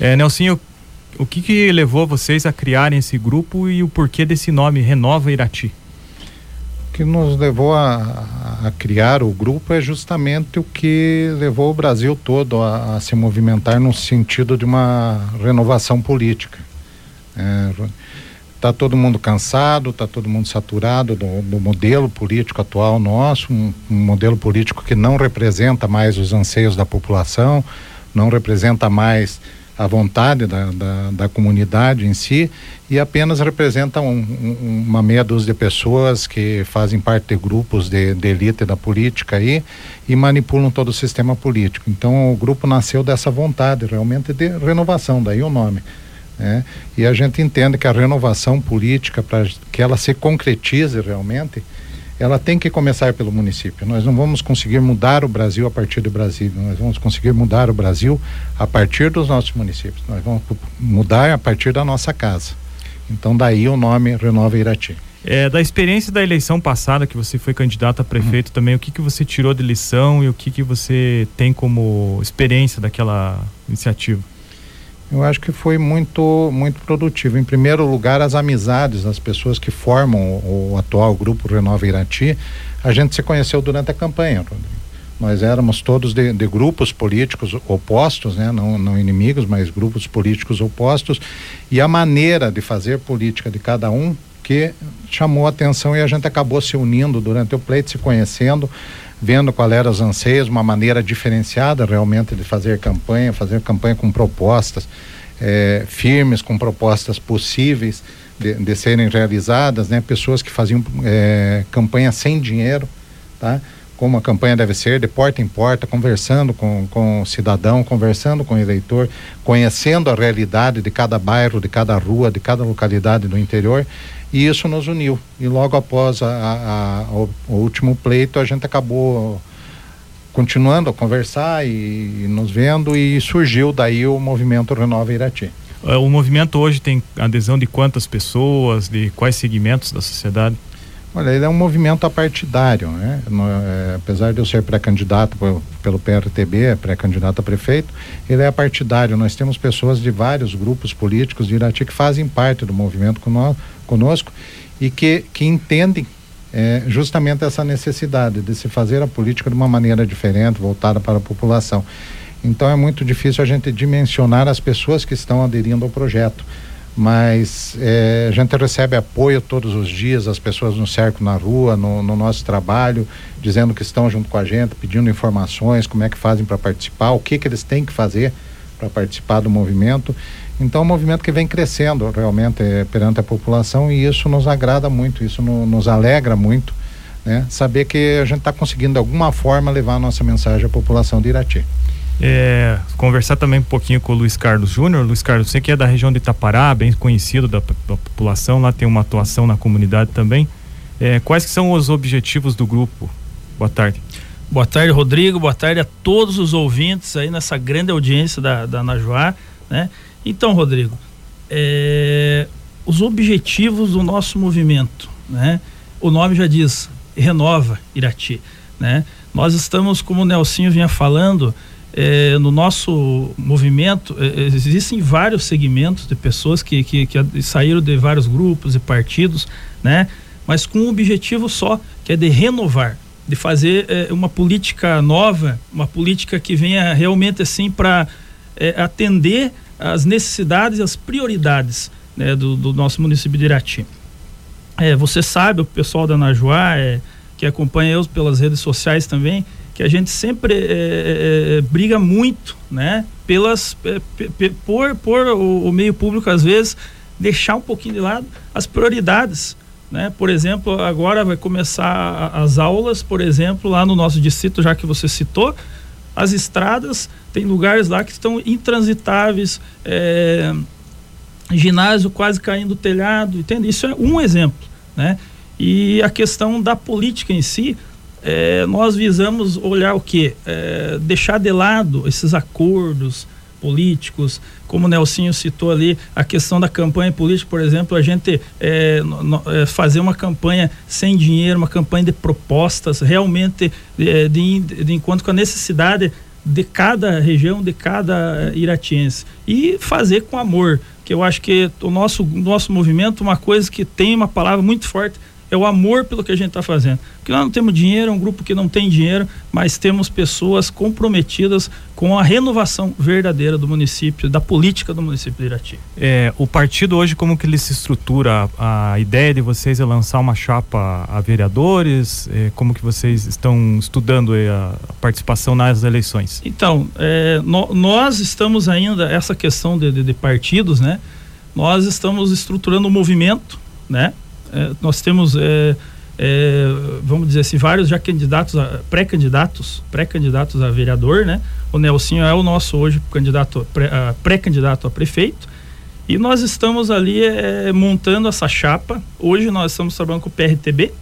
É, Nelsinho, o que, que levou vocês a criarem esse grupo e o porquê desse nome Renova Irati? O que nos levou a, a criar o grupo é justamente o que levou o Brasil todo a, a se movimentar no sentido de uma renovação política. É, todo mundo cansado, está todo mundo saturado do, do, modelo político atual nosso, um, um modelo político que não representa mais os anseios da população, não representa mais a vontade da, da, da, comunidade em si e apenas representa um, um, uma meia dúzia de pessoas que fazem parte de grupos de, de, elite da política aí e manipulam todo o sistema político. Então o grupo nasceu dessa vontade realmente de renovação, daí o nome. Né? E a gente entende que a renovação política, para que ela se concretize realmente, ela tem que começar pelo município. Nós não vamos conseguir mudar o Brasil a partir do Brasil, nós vamos conseguir mudar o Brasil a partir dos nossos municípios. Nós vamos mudar a partir da nossa casa. Então daí o nome Renova Irati. É, da experiência da eleição passada que você foi candidato a prefeito uhum. também, o que que você tirou de lição e o que que você tem como experiência daquela iniciativa? Eu acho que foi muito, muito produtivo. Em primeiro lugar, as amizades, as pessoas que formam o, o atual grupo Renova Irati, a gente se conheceu durante a campanha. Nós éramos todos de, de, grupos políticos opostos, né? não, não inimigos, mas grupos políticos opostos, e a maneira de fazer política de cada um que chamou a atenção e a gente acabou se unindo durante o pleito, se conhecendo, vendo qual eram os anseios, uma maneira diferenciada realmente de fazer campanha, fazer campanha com propostas é, firmes, com propostas possíveis de, de, serem realizadas, né? Pessoas que faziam é, campanha sem dinheiro, tá? Como a campanha deve ser, de porta em porta, conversando com, com o cidadão, conversando com o eleitor, conhecendo a realidade de cada bairro, de cada rua, de cada localidade do interior e isso nos uniu. E logo após a, a, a, o, o, último pleito, a gente acabou continuando a conversar e, e, nos vendo e surgiu daí o movimento Renova Irati. É, o movimento hoje tem adesão de quantas pessoas, de quais segmentos da sociedade? Olha, ele é um movimento apartidário, né? No, é, apesar de eu ser pré-candidato pelo PRTB, pré-candidato a prefeito, ele é partidário. Nós temos pessoas de vários grupos políticos de Irati que fazem parte do movimento conosco e que, que entendem é, justamente essa necessidade de se fazer a política de uma maneira diferente, voltada para a população. Então é muito difícil a gente dimensionar as pessoas que estão aderindo ao projeto mas é, a gente recebe apoio todos os dias, as pessoas nos cercam na rua, no, no, nosso trabalho, dizendo que estão junto com a gente, pedindo informações, como é que fazem para participar, o que que eles têm que fazer para participar do movimento. Então, é um movimento que vem crescendo realmente é, perante a população e isso nos agrada muito, isso no, nos alegra muito, né? Saber que a gente está conseguindo de alguma forma levar a nossa mensagem à população de Irati. É, conversar também um pouquinho com o Luiz Carlos Júnior. Luiz Carlos, você que é da região de Itapará, bem conhecido da, da população, lá tem uma atuação na comunidade também. É, quais são os objetivos do grupo? Boa tarde. Boa tarde, Rodrigo. Boa tarde a todos os ouvintes aí nessa grande audiência da, da Najuá, né? Então, Rodrigo, é, os objetivos do nosso movimento, né? O nome já diz, renova Irati, né? Nós estamos, como o Nelsinho vinha falando, é, no nosso movimento é, existem vários segmentos de pessoas que, que, que, saíram de vários grupos e partidos, né? Mas com um objetivo só, que é de renovar, de fazer é, uma política nova, uma política que venha realmente assim para é, atender as necessidades e as prioridades né, do, do, nosso município de Irati. É, você sabe, o pessoal da Najuá, é, que acompanha eu pelas redes sociais também, que a gente sempre é, é, é, briga muito, né? Pelas, é, por, por o, o, meio público, às vezes, deixar um pouquinho de lado as prioridades. Né? Por exemplo, agora vai começar as aulas, por exemplo, lá no nosso distrito, já que você citou, as estradas, tem lugares lá que estão intransitáveis, é, ginásio quase caindo do telhado, entende? Isso é um exemplo, né? E a questão da política em si, é, nós visamos olhar o que? É, deixar de lado esses acordos políticos, como o Nelsinho citou ali, a questão da campanha política, por exemplo, a gente é, no, é, fazer uma campanha sem dinheiro, uma campanha de propostas, realmente é, de, de, de encontro com a necessidade de cada região, de cada iratiense. E fazer com amor, que eu acho que o nosso, nosso movimento, uma coisa que tem uma palavra muito forte, é o amor pelo que a gente está fazendo. Porque nós não temos dinheiro, é um grupo que não tem dinheiro, mas temos pessoas comprometidas com a renovação verdadeira do município, da política do município de Irati. É, o partido hoje, como que ele se estrutura? A, a ideia de vocês é lançar uma chapa a vereadores? É, como que vocês estão estudando a, a participação nas eleições? Então, é, no, nós estamos ainda, essa questão de, de, de partidos, né? Nós estamos estruturando um movimento, né? É, nós temos, é, é, vamos dizer assim, vários já candidatos, pré-candidatos, pré-candidatos a vereador, né? O Nelsinho é o nosso hoje candidato, pré-candidato a prefeito. E nós estamos ali é, montando essa chapa. Hoje nós estamos trabalhando com o PRTB,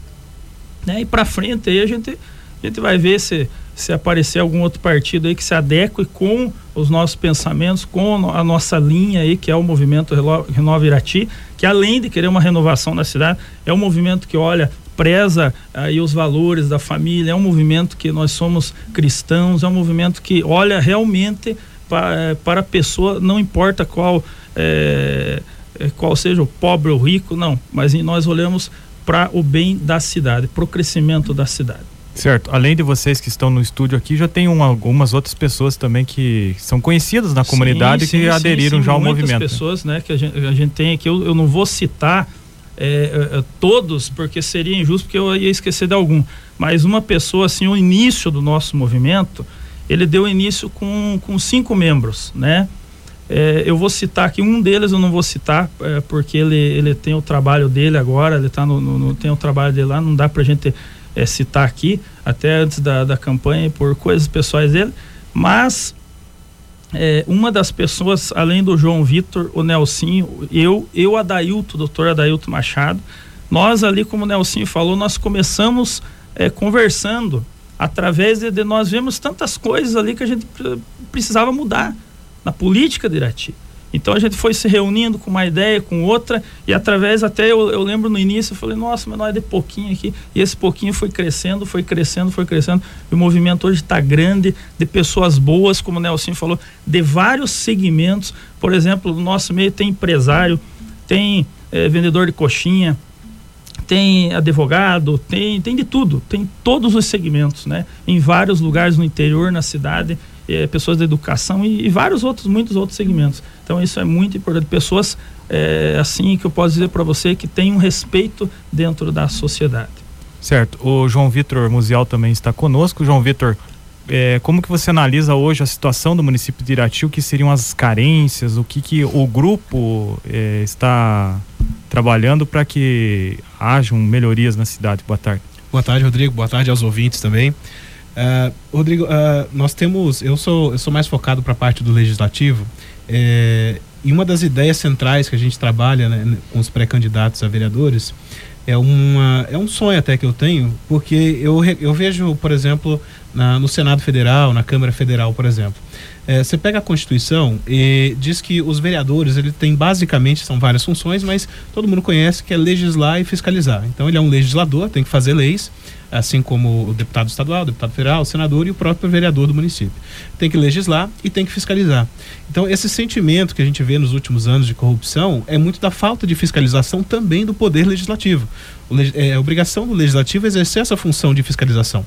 né? E para frente aí a gente, a gente vai ver se se aparecer algum outro partido aí que se adeque com os nossos pensamentos, com a nossa linha aí, que é o movimento Renova Irati, que além de querer uma renovação da cidade, é um movimento que olha, preza aí os valores da família, é um movimento que nós somos cristãos, é um movimento que olha realmente para, eh, para a pessoa, não importa qual, é, qual seja o pobre ou rico, não, mas nós olhamos para o bem da cidade, para o crescimento da cidade. Certo. Além de vocês que estão no estúdio aqui, já tem uma, algumas outras pessoas também que são conhecidas na comunidade sim, que sim, aderiram sim, já ao movimento. Pessoas, né, que a gente, a gente tem aqui. Eu, eu não vou citar é, é, todos, porque seria injusto, porque eu ia esquecer de algum. Mas uma pessoa, assim, o início do nosso movimento, ele deu início com, com cinco membros, né? É, eu vou citar aqui um deles, eu não vou citar, é, porque ele, ele tem o trabalho dele agora, ele tá no, no, no, tem o trabalho dele lá, não dá pra gente é, citar aqui, até antes da, da campanha, por coisas pessoais dele, mas é, uma das pessoas, além do João Vitor, o Nelsinho, eu, eu, Adailto, doutor Adailto Machado, nós ali, como o Nelsinho falou, nós começamos é, conversando através de, de, nós vemos tantas coisas ali que a gente precisava mudar na política de Irati. Então a gente foi se reunindo com uma ideia, com outra, e através até eu, eu lembro no início, eu falei, nossa, mas nós é de pouquinho aqui. E esse pouquinho foi crescendo, foi crescendo, foi crescendo. E o movimento hoje está grande, de pessoas boas, como o Nelson falou, de vários segmentos. Por exemplo, no nosso meio tem empresário, tem é, vendedor de coxinha, tem advogado, tem, tem de tudo, tem todos os segmentos, né? Em vários lugares no interior, na cidade é, pessoas da educação e, e, vários outros, muitos outros segmentos. Então isso é muito importante. Pessoas é, assim que eu posso dizer para você que têm um respeito dentro da sociedade. Certo. O João Vitor Musial também está conosco. João Vitor, é, como que você analisa hoje a situação do município de Irati? O que seriam as carências? O que, que o grupo é, está trabalhando para que hajam melhorias na cidade? Boa tarde. Boa tarde, Rodrigo. Boa tarde aos ouvintes também. Uh, Rodrigo, uh, nós temos, eu sou, eu sou mais focado para a parte do legislativo é, e uma das ideias centrais que a gente trabalha né, com os pré-candidatos a vereadores é, uma, é um sonho até que eu tenho, porque eu, eu vejo, por exemplo, na, no Senado Federal, na Câmara Federal, por exemplo, é, você pega a Constituição e diz que os vereadores, ele tem basicamente, são várias funções, mas todo mundo conhece que é legislar e fiscalizar. Então ele é um legislador, tem que fazer leis, assim como o deputado estadual, o deputado federal, o senador e o próprio vereador do município. Tem que legislar e tem que fiscalizar. Então, esse sentimento que a gente vê nos últimos anos de corrupção é muito da falta de fiscalização também do poder legislativo. É a obrigação do legislativo exercer essa função de fiscalização.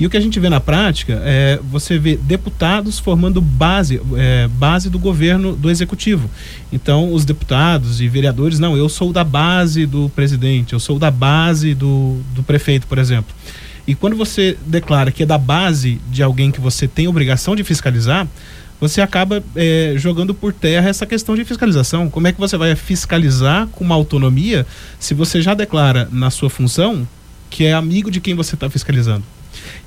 E o que a gente vê na prática é você vê deputados formando base, é, base do governo do executivo. Então, os deputados e vereadores, não, eu sou da base do presidente, eu sou da base do, do prefeito, por exemplo. E quando você declara que é da base de alguém que você tem obrigação de fiscalizar, você acaba é, jogando por terra essa questão de fiscalização. Como é que você vai fiscalizar com uma autonomia se você já declara na sua função que é amigo de quem você está fiscalizando?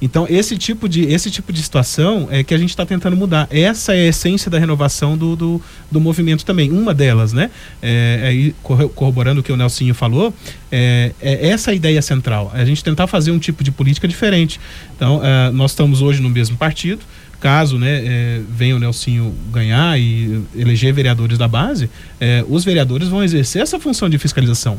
Então, esse tipo de, esse tipo de situação é que a gente está tentando mudar. Essa é a essência da renovação do, do, do movimento também. Uma delas, né? É, é, corroborando o que o Nelsinho falou, é, é, essa a ideia central. É a gente tentar fazer um tipo de política diferente. Então, é, nós estamos hoje no mesmo partido. Caso né, é, venha o Nelsinho ganhar e eleger vereadores da base, é, os vereadores vão exercer essa função de fiscalização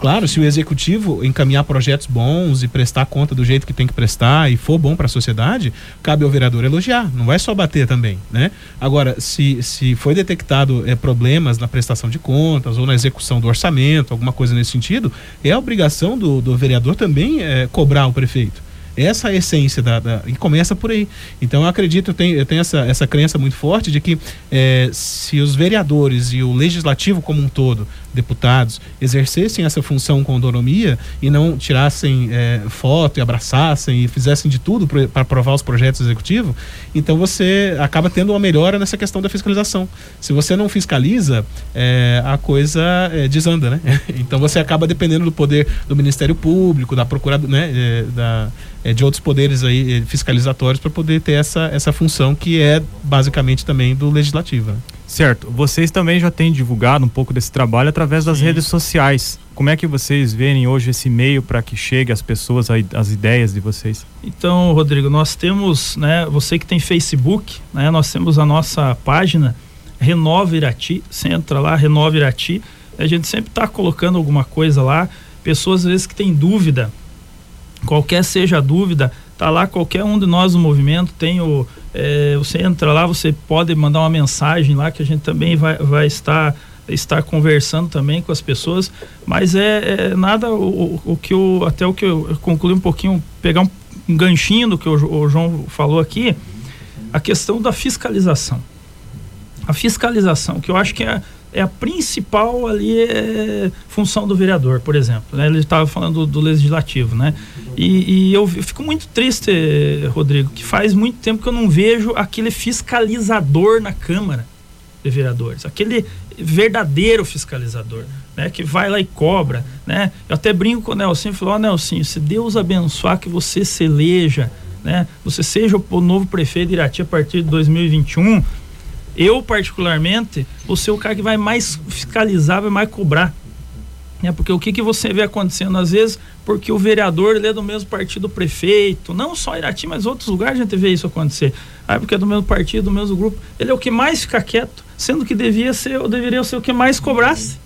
Claro, se o executivo encaminhar projetos bons e prestar conta do jeito que tem que prestar e for bom para a sociedade, cabe ao vereador elogiar, não vai só bater também, né? Agora, se, se foi detectado é, problemas na prestação de contas ou na execução do orçamento, alguma coisa nesse sentido, é obrigação do, do vereador também é, cobrar o prefeito. Essa é a essência da, da, e começa por aí. Então eu acredito, eu tenho, eu tenho essa, essa crença muito forte de que é, se os vereadores e o legislativo como um todo, deputados, exercessem essa função com autonomia e não tirassem é, foto e abraçassem e fizessem de tudo para aprovar os projetos executivos, então você acaba tendo uma melhora nessa questão da fiscalização. Se você não fiscaliza, é, a coisa é, desanda, né? Então você acaba dependendo do poder do Ministério Público, da Procuradoria, né? É, da, é, de outros poderes aí é, fiscalizatórios para poder ter essa, essa função que é basicamente também do legislativo. Né? Certo. Vocês também já têm divulgado um pouco desse trabalho através das Sim. redes sociais. Como é que vocês veem hoje esse meio para que chegue às pessoas as ideias de vocês? Então, Rodrigo, nós temos, né, você que tem Facebook, né, nós temos a nossa página Renova Irati, você entra lá, Renova Irati, a gente sempre está colocando alguma coisa lá, pessoas às vezes que têm dúvida, qualquer seja a dúvida, tá lá qualquer um de nós no movimento, tem o, é, você entra lá, você pode mandar uma mensagem lá que a gente também vai, vai estar estar conversando também com as pessoas, mas é, é nada o, o, que eu até o que eu concluí um pouquinho, pegar um, ganchinho do que o, o João falou aqui, a questão da fiscalização. A fiscalização, que eu acho que é é a principal ali é, função do vereador, por exemplo. Né? Ele estava falando do, do, legislativo, né? E, e eu, eu, fico muito triste, Rodrigo, que faz muito tempo que eu não vejo aquele fiscalizador na Câmara de Vereadores, aquele verdadeiro fiscalizador, né? Que vai lá e cobra, né? Eu até brinco com o Nelson, falou, ó oh, Nelson, se Deus abençoar que você se eleja, né? Você seja o novo prefeito de Irati a partir de 2021 eu, particularmente, vou ser o cara que vai mais fiscalizar, vai mais cobrar. É, porque o que, que você vê acontecendo às vezes, porque o vereador ele é do mesmo partido do prefeito, não só Irati, mas outros lugares a gente vê isso acontecer. Ah, porque é do mesmo partido, do mesmo grupo. Ele é o que mais fica quieto, sendo que devia ser, ou deveria ser o que mais cobrasse.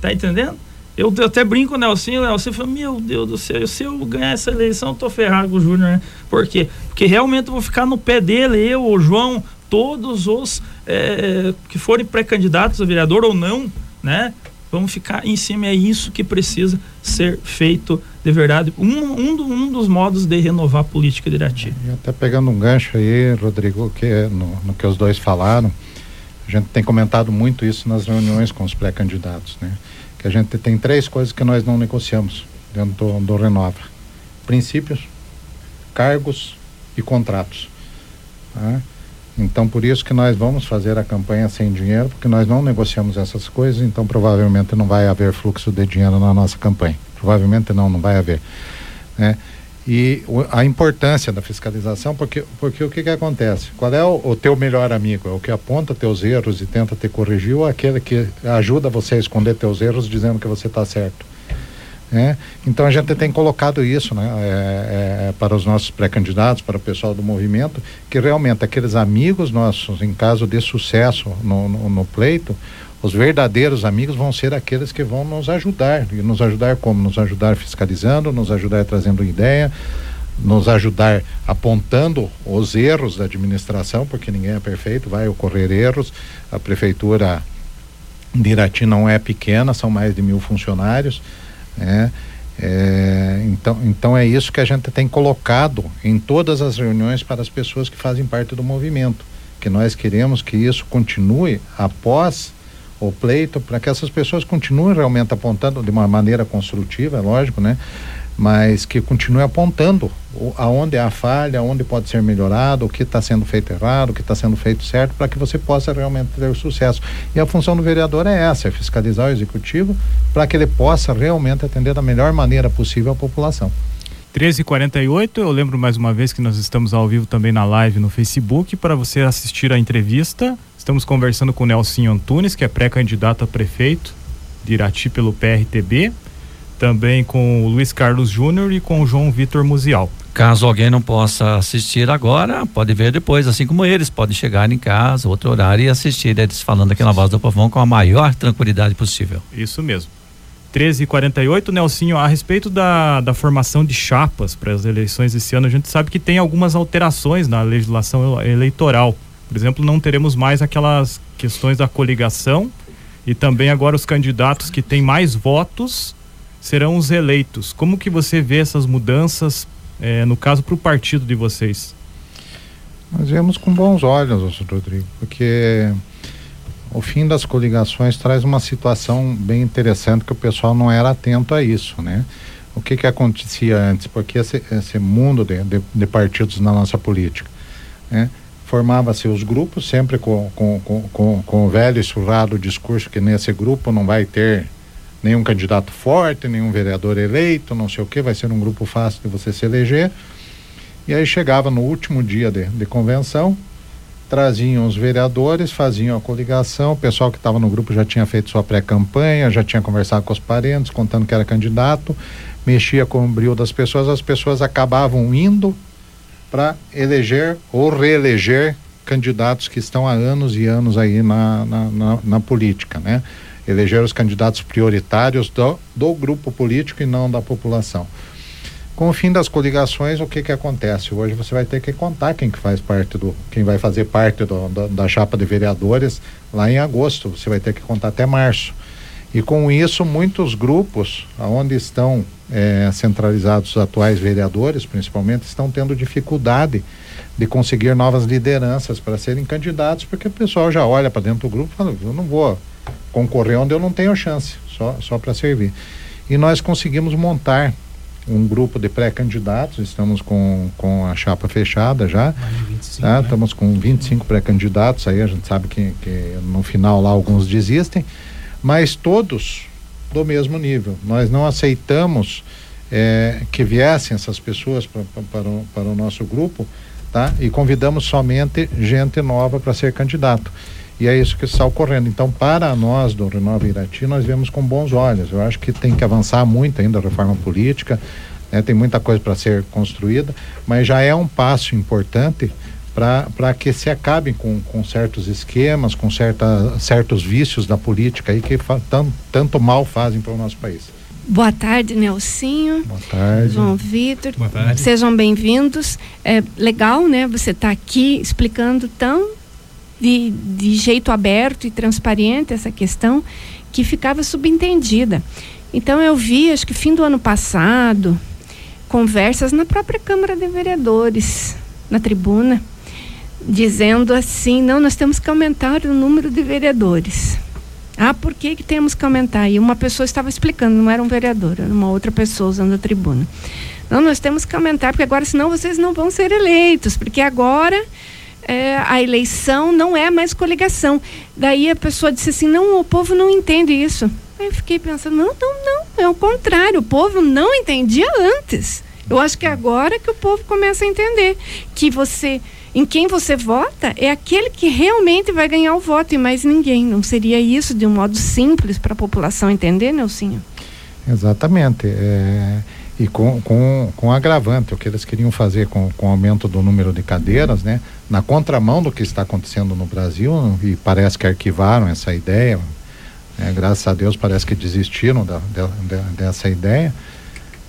Tá entendendo? Eu, eu até brinco com o Nelson, o Nelson falou, meu Deus do céu, se eu ganhar essa eleição, eu tô ferrado com o Júnior, né? Por quê? Porque realmente eu vou ficar no pé dele, eu, o João, todos os é, que forem pré-candidatos a vereador ou não, né? Vamos ficar em cima, é isso que precisa ser feito de verdade. Um, um, um dos modos de renovar a política de Irati. E até pegando um gancho aí, Rodrigo, que é no, no que os dois falaram, a gente tem comentado muito isso nas reuniões com os pré-candidatos, né? Que a gente tem três coisas que nós não negociamos dentro do, do Renova: princípios, cargos e contratos. Tá? Então, por isso que nós vamos fazer a campanha sem dinheiro, porque nós não negociamos essas coisas, então provavelmente não vai haver fluxo de dinheiro na nossa campanha. Provavelmente não, não vai haver. Né? E a importância da fiscalização, porque, porque o que, que acontece? Qual é o, o teu melhor amigo? É o que aponta teus erros e tenta te corrigir ou aquele que ajuda você a esconder teus erros dizendo que você está certo? Né? Então a gente tem colocado isso né, é, é, para os nossos pré-candidatos, para o pessoal do movimento, que realmente aqueles amigos nossos, em caso de sucesso no, no, no pleito, os verdadeiros amigos vão ser aqueles que vão nos ajudar. E nos ajudar como? Nos ajudar fiscalizando, nos ajudar trazendo ideia, nos ajudar apontando os erros da administração, porque ninguém é perfeito, vai ocorrer erros. A prefeitura de Irati não é pequena, são mais de mil funcionários. Né? É, então, então é isso que a gente tem colocado em todas as reuniões para as pessoas que fazem parte do movimento, que nós queremos que isso continue após o pleito, para que essas pessoas continuem realmente apontando de uma maneira construtiva, é lógico, né? mas que continue apontando aonde é a falha, onde pode ser melhorado, o que está sendo feito errado, o que está sendo feito certo, para que você possa realmente ter sucesso. E a função do vereador é essa, é fiscalizar o executivo para que ele possa realmente atender da melhor maneira possível a população. 13h48, eu lembro mais uma vez que nós estamos ao vivo também na live no Facebook para você assistir a entrevista. Estamos conversando com o Nelson Antunes, que é pré-candidato a prefeito de Irati pelo PRTB também com o Luiz Carlos Júnior e com o João Vitor Musial. Caso alguém não possa assistir agora, pode ver depois, assim como eles, podem chegar em casa, outro horário e assistir eles falando aqui na Voz do Povão com a maior tranquilidade possível. Isso mesmo. 13h48, Nelsinho, a respeito da, da formação de chapas para as eleições esse ano, a gente sabe que tem algumas alterações na legislação eleitoral. Por exemplo, não teremos mais aquelas questões da coligação e também agora os candidatos que têm mais votos serão os eleitos. Como que você vê essas mudanças, eh, no caso, para o partido de vocês? Nós vemos com bons olhos, Rodrigo, porque o fim das coligações traz uma situação bem interessante que o pessoal não era atento a isso, né? O que que acontecia antes? Porque esse, esse mundo de, de, de, partidos na nossa política, né? Formava-se os grupos sempre com, com, com, com o velho e surrado discurso que nesse grupo não vai ter nenhum candidato forte, nenhum vereador eleito, não sei o que, vai ser um grupo fácil de você se eleger. E aí chegava no último dia de, de convenção, traziam os vereadores, faziam a coligação, o pessoal que estava no grupo já tinha feito sua pré-campanha, já tinha conversado com os parentes, contando que era candidato, mexia com o brilho das pessoas, as pessoas acabavam indo para eleger ou reeleger candidatos que estão há anos e anos aí na, na, na, na política, né? Eleger os candidatos prioritários do, do grupo político e não da população. Com o fim das coligações, o que que acontece? Hoje você vai ter que contar quem que faz parte do, quem vai fazer parte do, da, da chapa de vereadores lá em agosto. Você vai ter que contar até março. E com isso, muitos grupos, onde estão é, centralizados os atuais vereadores, principalmente, estão tendo dificuldade de conseguir novas lideranças para serem candidatos, porque o pessoal já olha para dentro do grupo e fala: eu não vou concorrer onde eu não tenho chance, só, só para servir. E nós conseguimos montar um grupo de pré-candidatos, estamos com, com a chapa fechada já. 25, tá? né? Estamos com 25 pré-candidatos, aí a gente sabe que, que no final lá alguns desistem, mas todos do mesmo nível. Nós não aceitamos é, que viessem essas pessoas pra, pra, para, o, para o nosso grupo, tá? E convidamos somente gente nova para ser candidato. E é isso que está ocorrendo. Então, para nós do Renova Irati, nós vemos com bons olhos. Eu acho que tem que avançar muito ainda a reforma política, né? tem muita coisa para ser construída, mas já é um passo importante para que se acabem com, com certos esquemas, com certa, certos vícios da política aí que tanto, tanto mal fazem para o nosso país. Boa tarde, Nelsinho. Boa tarde. João Vitor. Boa tarde. Sejam bem-vindos. É legal, né? Você está aqui explicando tão de, de jeito aberto e transparente essa questão que ficava subentendida. Então eu vi, acho que fim do ano passado, conversas na própria Câmara de Vereadores, na tribuna, dizendo assim, não, nós temos que aumentar o número de vereadores. Ah, por que, que temos que aumentar? E uma pessoa estava explicando, não era um vereador, era uma outra pessoa usando a tribuna. Não, nós temos que aumentar, porque agora senão vocês não vão ser eleitos, porque agora é, a eleição não é mais coligação. Daí a pessoa disse assim: não, o povo não entende isso. Aí eu fiquei pensando: não, não, não, é o contrário, o povo não entendia antes. Eu acho que é agora que o povo começa a entender que você, em quem você vota, é aquele que realmente vai ganhar o voto e mais ninguém. Não seria isso de um modo simples para a população entender, Nelsinho? Exatamente. É e com, com, com agravante, o que eles queriam fazer com, com o aumento do número de cadeiras, né? Na contramão do que está acontecendo no Brasil, e parece que arquivaram essa ideia, né? graças a Deus parece que desistiram da, dessa ideia,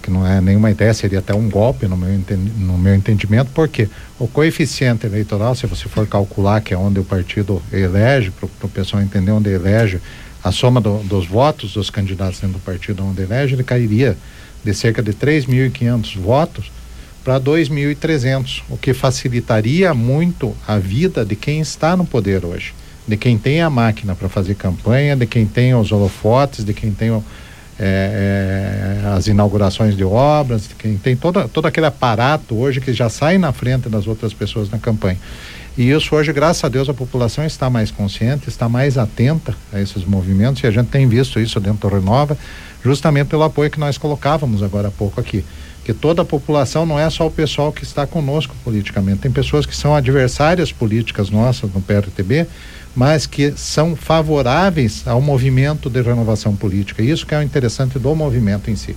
que não é nenhuma ideia, seria até um golpe no meu, no meu entendimento, porque o coeficiente eleitoral, se você for calcular que é onde o partido elege, para o pessoal entender onde elege, a soma do, dos votos dos candidatos dentro do partido onde elege, ele cairia de cerca de 3.500 votos para 2.300, o que facilitaria muito a vida de quem está no poder hoje, de quem tem a máquina para fazer campanha, de quem tem os holofotes, de quem tem o, é, é, as inaugurações de obras, quem tem todo, todo aquele aparato hoje que já sai na frente das outras pessoas na campanha. E isso hoje, graças a Deus, a população está mais consciente, está mais atenta a esses movimentos e a gente tem visto isso dentro do Renova justamente pelo apoio que nós colocávamos agora há pouco aqui. Que toda a população não é só o pessoal que está conosco politicamente, tem pessoas que são adversárias políticas nossas no PRTB, mas que são favoráveis ao movimento de renovação política. Isso que é o interessante do movimento em si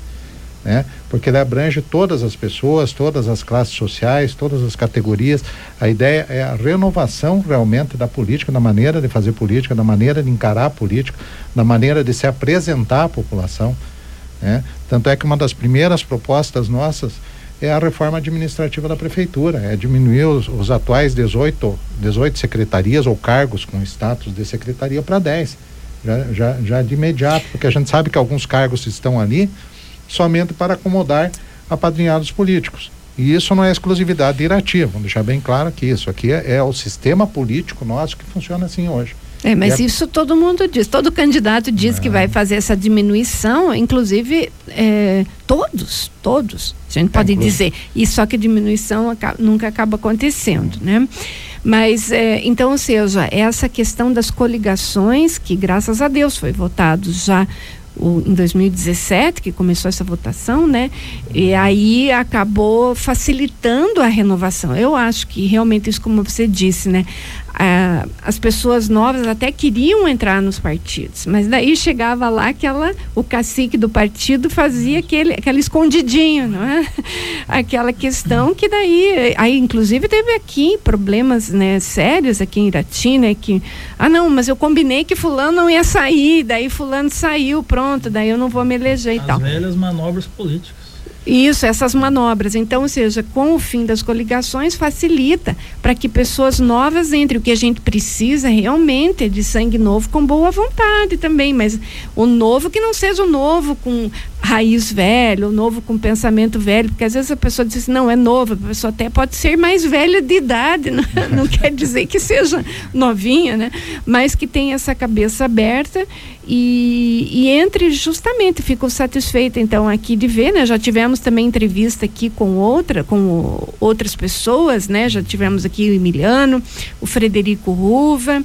né? Porque ele abrange todas as pessoas, todas as classes sociais, todas as categorias. A ideia é a renovação realmente da política, da maneira de fazer política, da maneira de encarar a política, da maneira de se apresentar à população. Né? Tanto é que uma das primeiras propostas nossas é a reforma administrativa da prefeitura, é diminuir os, os atuais 18, 18 secretarias ou cargos com status de secretaria para 10, já, já, já de imediato, porque a gente sabe que alguns cargos estão ali somente para acomodar apadrinhados políticos. E isso não é exclusividade de Irati, vamos deixar bem claro que isso aqui é, é o sistema político nosso que funciona assim hoje. É, mas é... isso todo mundo diz, todo candidato diz é. que vai fazer essa diminuição, inclusive é, todos, todos, a gente pode dizer, e só que a diminuição acaba, nunca acaba acontecendo, né? Mas, é, então, ou seja, essa questão das coligações, que graças a Deus foi votado já o, em 2017 que começou essa votação, né? E aí acabou facilitando a renovação. Eu acho que realmente isso, como você disse, né? Ah, as pessoas novas até queriam entrar nos partidos, mas daí chegava lá aquela o cacique do partido fazia aquele aquele escondidinho, não é? Aquela questão que daí aí inclusive teve aqui problemas, né, sérios aqui em Irati, né, que ah não, mas eu combinei que fulano não ia sair, daí fulano saiu, pronto, daí eu não vou me eleger As e tal. As velhas manobras políticas. Isso, essas manobras. Então, ou seja, com o fim das coligações, facilita para que pessoas novas entrem. O que a gente precisa realmente é de sangue novo com boa vontade também, mas o novo que não seja o novo com raiz velho, o novo com pensamento velho, porque às vezes a pessoa diz não é nova, a pessoa até pode ser mais velha de idade, não, não quer dizer que seja novinha, né? Mas que tem essa cabeça aberta e, e entre justamente fico satisfeita então aqui de ver, né? Já tivemos também entrevista aqui com outra, com outras pessoas, né? Já tivemos aqui o Emiliano, o Frederico Ruva.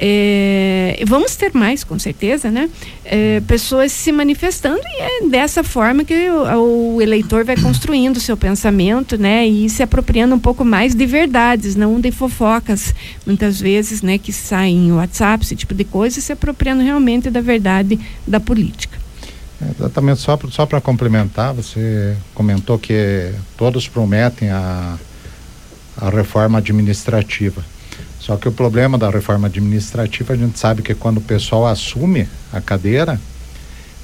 É, vamos ter mais, com certeza, né? É, pessoas se manifestando e é dessa forma que o, o, eleitor vai construindo seu pensamento, né? E se apropriando um pouco mais de verdades, não de fofocas, muitas vezes, né? Que saem em WhatsApp, esse tipo de coisa, se apropriando realmente da verdade da política. É, exatamente, só, só para complementar, você comentou que todos prometem a, a reforma administrativa. Só que o problema da reforma administrativa, a gente sabe que quando o pessoal assume a cadeira,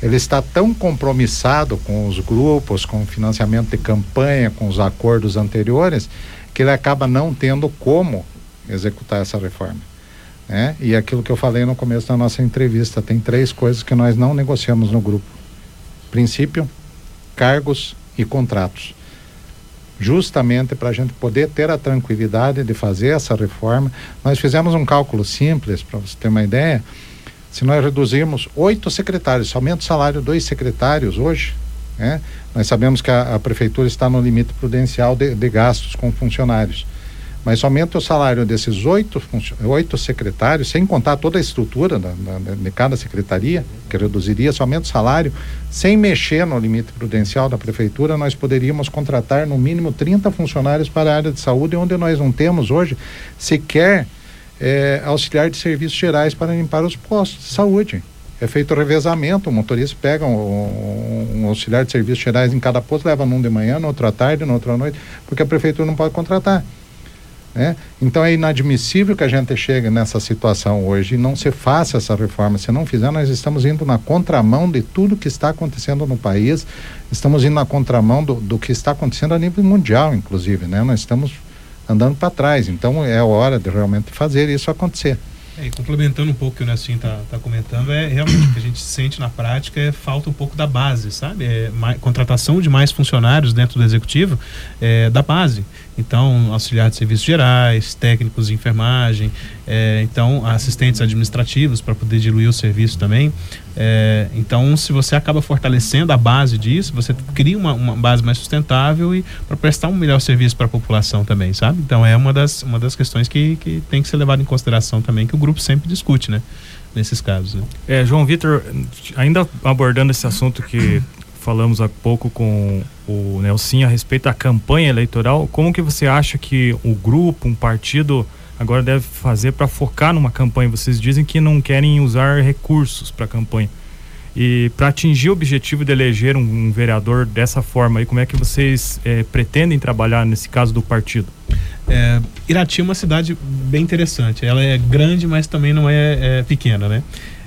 ele está tão compromissado com os grupos, com o financiamento de campanha, com os acordos anteriores, que ele acaba não tendo como executar essa reforma. Né? E aquilo que eu falei no começo da nossa entrevista, tem três coisas que nós não negociamos no grupo: princípio, cargos e contratos justamente para a gente poder ter a tranquilidade de fazer essa reforma. Nós fizemos um cálculo simples, para você ter uma ideia. Se nós reduzirmos oito secretários, somente o salário dos secretários hoje, né? nós sabemos que a, a prefeitura está no limite prudencial de, de gastos com funcionários mas somente o salário desses oito, oito secretários, sem contar toda a estrutura da, da, de cada secretaria, que reduziria somente o salário, sem mexer no limite prudencial da prefeitura, nós poderíamos contratar no mínimo 30 funcionários para a área de saúde, onde nós não temos hoje sequer é, auxiliar de serviços gerais para limpar os postos de saúde. É feito o revezamento, o motorista pega um, um auxiliar de serviços gerais em cada posto, leva num de manhã, no outro à tarde, no outro à noite, porque a prefeitura não pode contratar. Né? Então é inadmissível que a gente chegue nessa situação hoje e não se faça essa reforma. Se não fizer, nós estamos indo na contramão de tudo que está acontecendo no país, estamos indo na contramão do, do que está acontecendo a nível mundial, inclusive. Né? Nós estamos andando para trás. Então é hora de realmente fazer isso acontecer. É, e complementando um pouco o que o Nessim está tá comentando, é realmente o que a gente sente na prática é falta um pouco da base, sabe? É, mais, contratação de mais funcionários dentro do executivo é, da base. Então, auxiliar de serviços gerais, técnicos de enfermagem, é, então assistentes administrativos para poder diluir o serviço também. É, então, se você acaba fortalecendo a base disso, você cria uma, uma base mais sustentável e para prestar um melhor serviço para a população também, sabe? Então, é uma das, uma das questões que, que tem que ser levada em consideração também, que o grupo sempre discute, né? Nesses casos. Né? É, João Vitor, ainda abordando esse assunto que falamos há pouco com o Nelson a respeito da campanha eleitoral, como que você acha que o grupo, um partido agora deve fazer para focar numa campanha? Vocês dizem que não querem usar recursos para a campanha. E para atingir o objetivo de eleger um, um, vereador dessa forma, aí, como é que vocês é, pretendem trabalhar nesse caso do partido? É, Irati é uma cidade bem interessante. Ela é grande, mas também não é, é pequena, né?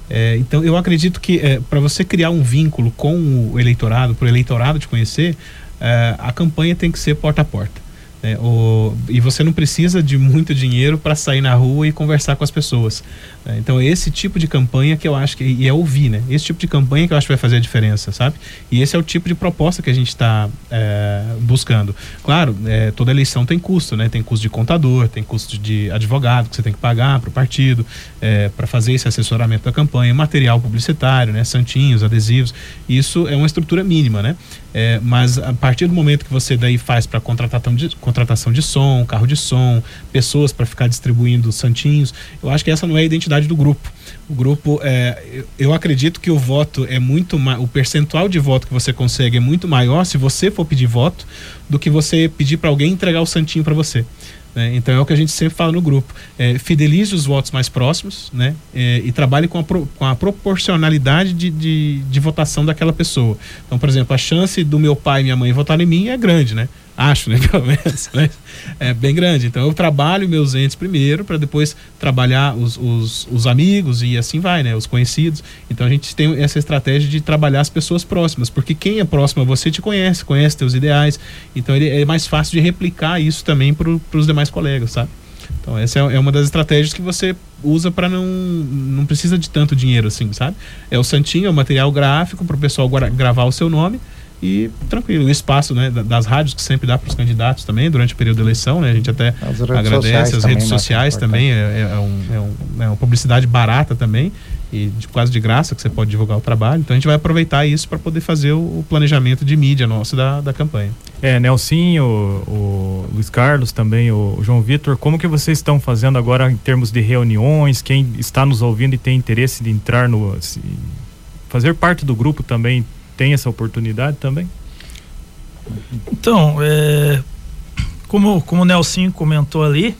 É, então eu acredito que é, para você criar um vínculo com o eleitorado, para o eleitorado te conhecer, é, a campanha tem que ser porta a porta. É, o, e você não precisa de muito dinheiro para sair na rua e conversar com as pessoas. É, então, esse tipo de campanha que eu acho que. E é ouvir, né? Esse tipo de campanha que eu acho que vai fazer a diferença, sabe? E esse é o tipo de proposta que a gente está é, buscando. Claro, é, toda eleição tem custo, né? Tem custo de contador, tem custo de advogado que você tem que pagar para o partido, é, para fazer esse assessoramento da campanha, material publicitário, né? Santinhos, adesivos. Isso é uma estrutura mínima, né? É, mas a partir do momento que você daí faz para contratação de, contratação de som, carro de som, pessoas para ficar distribuindo santinhos, eu acho que essa não é a identidade do grupo. O grupo, é, eu acredito que o voto é muito mais, o percentual de voto que você consegue é muito maior se você for pedir voto do que você pedir para alguém entregar o santinho para você. Né? Então é o que a gente sempre fala no grupo. É, fidelize os votos mais próximos né? É, e trabalhe com a, pro, com a proporcionalidade de, de, de, votação daquela pessoa. Então, por exemplo, a chance do meu pai e minha mãe votarem em mim é grande, né? Acho, né? Pelo menos. Né? É bem grande. Então eu trabalho meus entes primeiro para depois trabalhar os, os, os, amigos e assim vai, né? Os conhecidos. Então a gente tem essa estratégia de trabalhar as pessoas próximas, porque quem é próximo a você te conhece, conhece teus ideais. Então ele é mais fácil de replicar isso também para os demais colegas, sabe? Então essa é, é uma das estratégias que você usa para não não precisa de tanto dinheiro assim, sabe? É o santinho, é o material gráfico para o pessoal gravar o seu nome e tranquilo, o espaço né, das rádios que sempre dá para os candidatos também durante o período da eleição, né? A gente até agradece as redes sociais também, é, é, é, um, é, um, é uma publicidade barata também e de, quase de graça que você pode divulgar o trabalho. Então a gente vai aproveitar isso para poder fazer o, o, planejamento de mídia nosso da, da campanha. É, Nelsinho, o, o Luiz Carlos também, o, o João Vitor, como que vocês estão fazendo agora em termos de reuniões? Quem está nos ouvindo e tem interesse de entrar no. Se, fazer parte do grupo também tem essa oportunidade também? Então, é, como, como o Nelson comentou ali,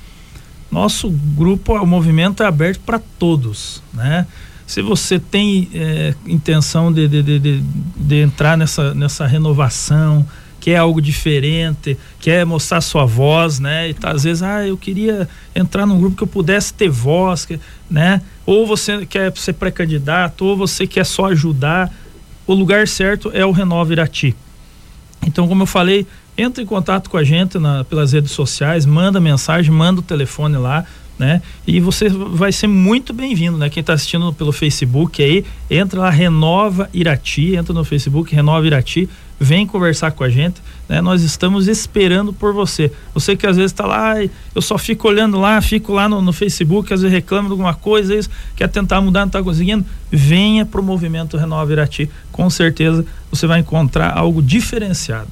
nosso grupo, o movimento é aberto para todos, né? Se você tem é, intenção de, de, de, de, entrar nessa, nessa renovação, quer algo diferente, quer mostrar sua voz, né? E tá, às vezes, ah, eu queria entrar num grupo que eu pudesse ter voz, né? Ou você quer ser pré-candidato, ou você quer só ajudar o lugar certo é o Renova Irati. Então, como eu falei, entre em contato com a gente na, pelas redes sociais, manda mensagem, manda o telefone lá, né? E você vai ser muito bem-vindo, né? Quem está assistindo pelo Facebook aí, entra lá, Renova Irati, entra no Facebook, Renova Irati, vem conversar com a gente, né? Nós estamos esperando por você. Você que às vezes está lá, eu só fico olhando lá, fico lá no, no Facebook, às vezes reclamo de alguma coisa, isso, quer tentar mudar, não está conseguindo, venha para o movimento Renova Irati, com certeza você vai encontrar algo diferenciado.